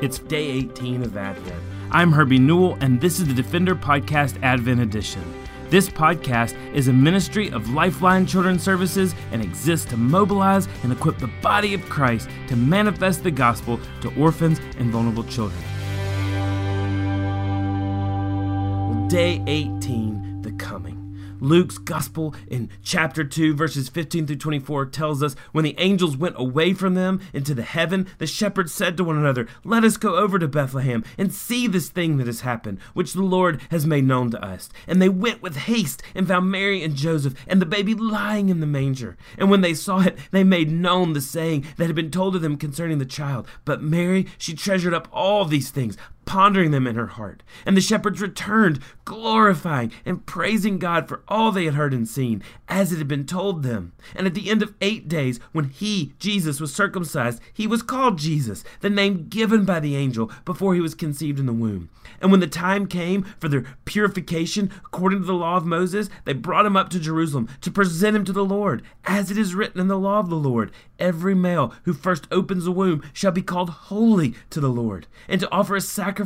It's day 18 of Advent. I'm Herbie Newell, and this is the Defender Podcast Advent Edition. This podcast is a ministry of Lifeline Children's Services and exists to mobilize and equip the body of Christ to manifest the gospel to orphans and vulnerable children. Day 18, the coming. Luke's gospel in chapter 2, verses 15 through 24 tells us when the angels went away from them into the heaven, the shepherds said to one another, Let us go over to Bethlehem and see this thing that has happened, which the Lord has made known to us. And they went with haste and found Mary and Joseph and the baby lying in the manger. And when they saw it, they made known the saying that had been told to them concerning the child. But Mary, she treasured up all these things pondering them in her heart. And the shepherds returned, glorifying and praising God for all they had heard and seen, as it had been told them. And at the end of eight days, when he, Jesus, was circumcised, he was called Jesus, the name given by the angel before he was conceived in the womb. And when the time came for their purification, according to the law of Moses, they brought him up to Jerusalem to present him to the Lord, as it is written in the law of the Lord Every male who first opens a womb shall be called holy to the Lord, and to offer a sacrifice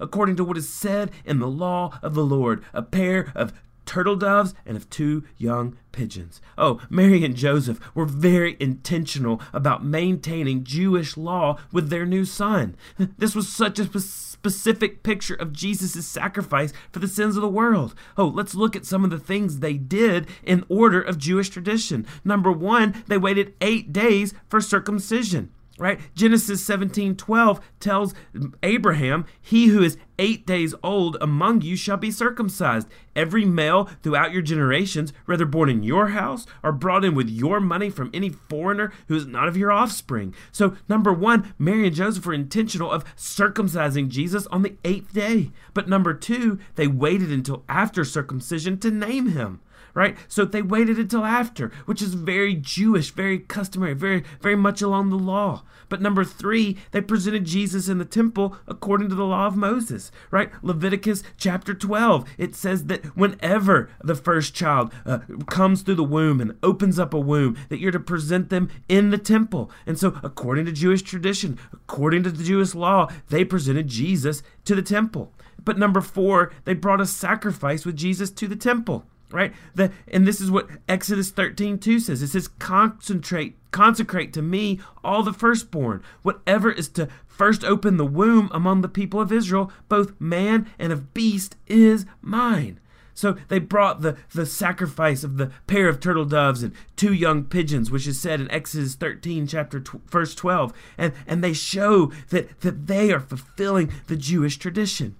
according to what is said in the law of the Lord, a pair of turtle doves and of two young pigeons. Oh, Mary and Joseph were very intentional about maintaining Jewish law with their new son. This was such a specific picture of Jesus' sacrifice for the sins of the world. Oh, let's look at some of the things they did in order of Jewish tradition. Number one, they waited eight days for circumcision right? Genesis 17 12 tells abraham he who is eight days old among you shall be circumcised. Every male throughout your generations whether born in your house or brought in with your money from any foreigner who is not of your offspring. So number one mary and joseph were intentional of circumcising jesus on the eighth day. But number two they waited until after circumcision to name him right? So they waited until after, which is very Jewish, very customary, very, very much along the law. But number three, they presented Jesus in the temple according to the law of Moses, right? Leviticus chapter 12, it says that whenever the first child uh, comes through the womb and opens up a womb, that you're to present them in the temple. And so, according to Jewish tradition, according to the Jewish law, they presented Jesus to the temple. But number four, they brought a sacrifice with Jesus to the temple right? The, and this is what exodus 13 2 says. It says concentrate consecrate to me all the firstborn whatever is to first open the womb among the people of israel both man and of beast is mine. So they brought the, the sacrifice of the pair of turtle doves and two young pigeons, which is said in Exodus 13, chapter tw- verse 12, and, and they show that, that they are fulfilling the Jewish tradition.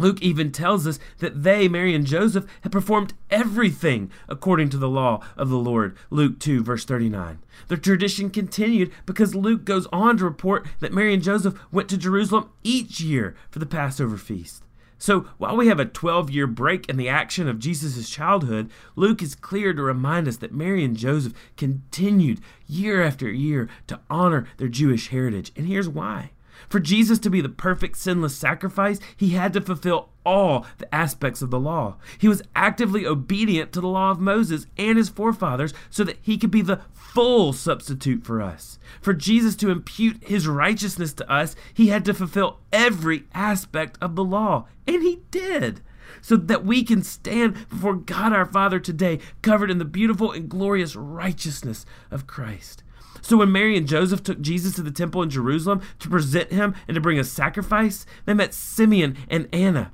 Luke even tells us that they, Mary and Joseph, had performed everything according to the law of the Lord. Luke 2, verse 39. The tradition continued because Luke goes on to report that Mary and Joseph went to Jerusalem each year for the Passover feast. So, while we have a 12 year break in the action of Jesus' childhood, Luke is clear to remind us that Mary and Joseph continued year after year to honor their Jewish heritage. And here's why. For Jesus to be the perfect sinless sacrifice, he had to fulfill all the aspects of the law. He was actively obedient to the law of Moses and his forefathers so that he could be the full substitute for us. For Jesus to impute his righteousness to us, he had to fulfill every aspect of the law. And he did so that we can stand before God our Father today, covered in the beautiful and glorious righteousness of Christ. So when Mary and Joseph took Jesus to the temple in Jerusalem to present him and to bring a sacrifice, they met Simeon and Anna.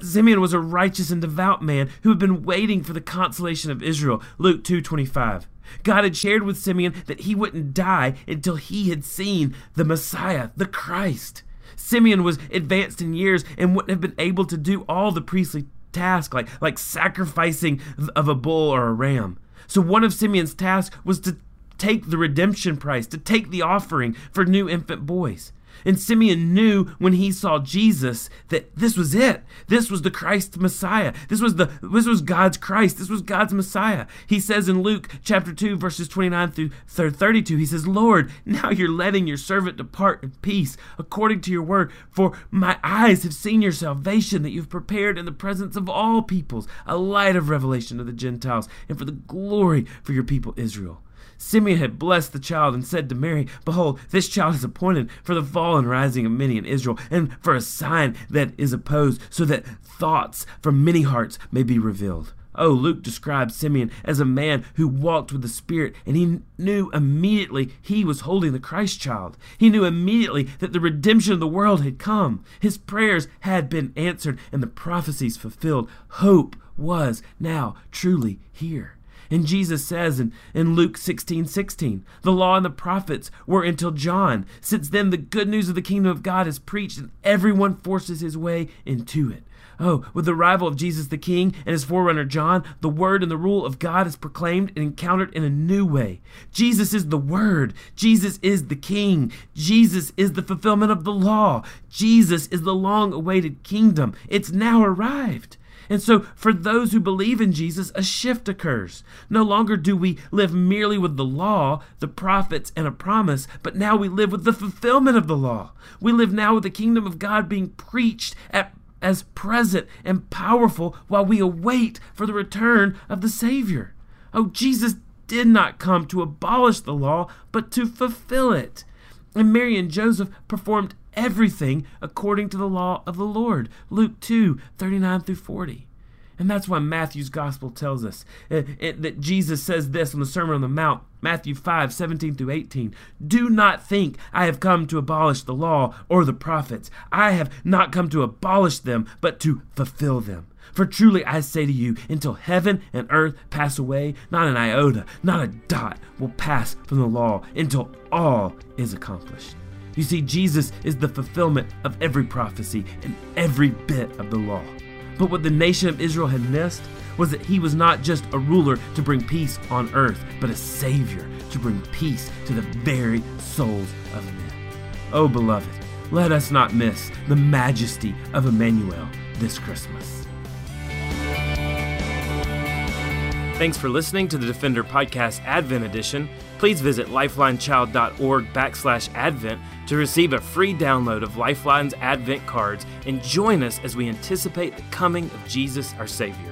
Simeon was a righteous and devout man who had been waiting for the consolation of Israel. Luke 2:25. God had shared with Simeon that he wouldn't die until he had seen the Messiah, the Christ. Simeon was advanced in years and wouldn't have been able to do all the priestly tasks like like sacrificing of a bull or a ram. So one of Simeon's tasks was to take the redemption price, to take the offering for new infant boys. And Simeon knew when he saw Jesus that this was it. This was the Christ Messiah. This was the this was God's Christ. This was God's Messiah. He says in Luke chapter 2 verses 29 through 32 he says, "Lord, now you're letting your servant depart in peace according to your word, for my eyes have seen your salvation that you've prepared in the presence of all peoples, a light of revelation to the Gentiles and for the glory for your people Israel." Simeon had blessed the child and said to Mary, Behold, this child is appointed for the fall and rising of many in Israel, and for a sign that is opposed, so that thoughts from many hearts may be revealed. Oh, Luke describes Simeon as a man who walked with the Spirit, and he knew immediately he was holding the Christ child. He knew immediately that the redemption of the world had come. His prayers had been answered, and the prophecies fulfilled. Hope was now truly here. And Jesus says in, in Luke 16 16, the law and the prophets were until John. Since then, the good news of the kingdom of God is preached, and everyone forces his way into it. Oh, with the arrival of Jesus the King and his forerunner John, the word and the rule of God is proclaimed and encountered in a new way. Jesus is the word. Jesus is the King. Jesus is the fulfillment of the law. Jesus is the long awaited kingdom. It's now arrived. And so, for those who believe in Jesus, a shift occurs. No longer do we live merely with the law, the prophets, and a promise, but now we live with the fulfillment of the law. We live now with the kingdom of God being preached at as present and powerful while we await for the return of the Savior. Oh, Jesus did not come to abolish the law, but to fulfill it. And Mary and Joseph performed everything according to the law of the Lord. Luke 2 39 through 40. And that's why Matthew's gospel tells us uh, it, that Jesus says this on the Sermon on the Mount, Matthew 5 17 through 18. Do not think I have come to abolish the law or the prophets. I have not come to abolish them, but to fulfill them. For truly I say to you, until heaven and earth pass away, not an iota, not a dot will pass from the law until all is accomplished. You see, Jesus is the fulfillment of every prophecy and every bit of the law. But what the nation of Israel had missed was that he was not just a ruler to bring peace on earth, but a savior to bring peace to the very souls of men. Oh, beloved, let us not miss the majesty of Emmanuel this Christmas. Thanks for listening to the Defender Podcast Advent Edition. Please visit lifelinechild.org backslash advent to receive a free download of Lifeline's Advent cards and join us as we anticipate the coming of Jesus our Savior.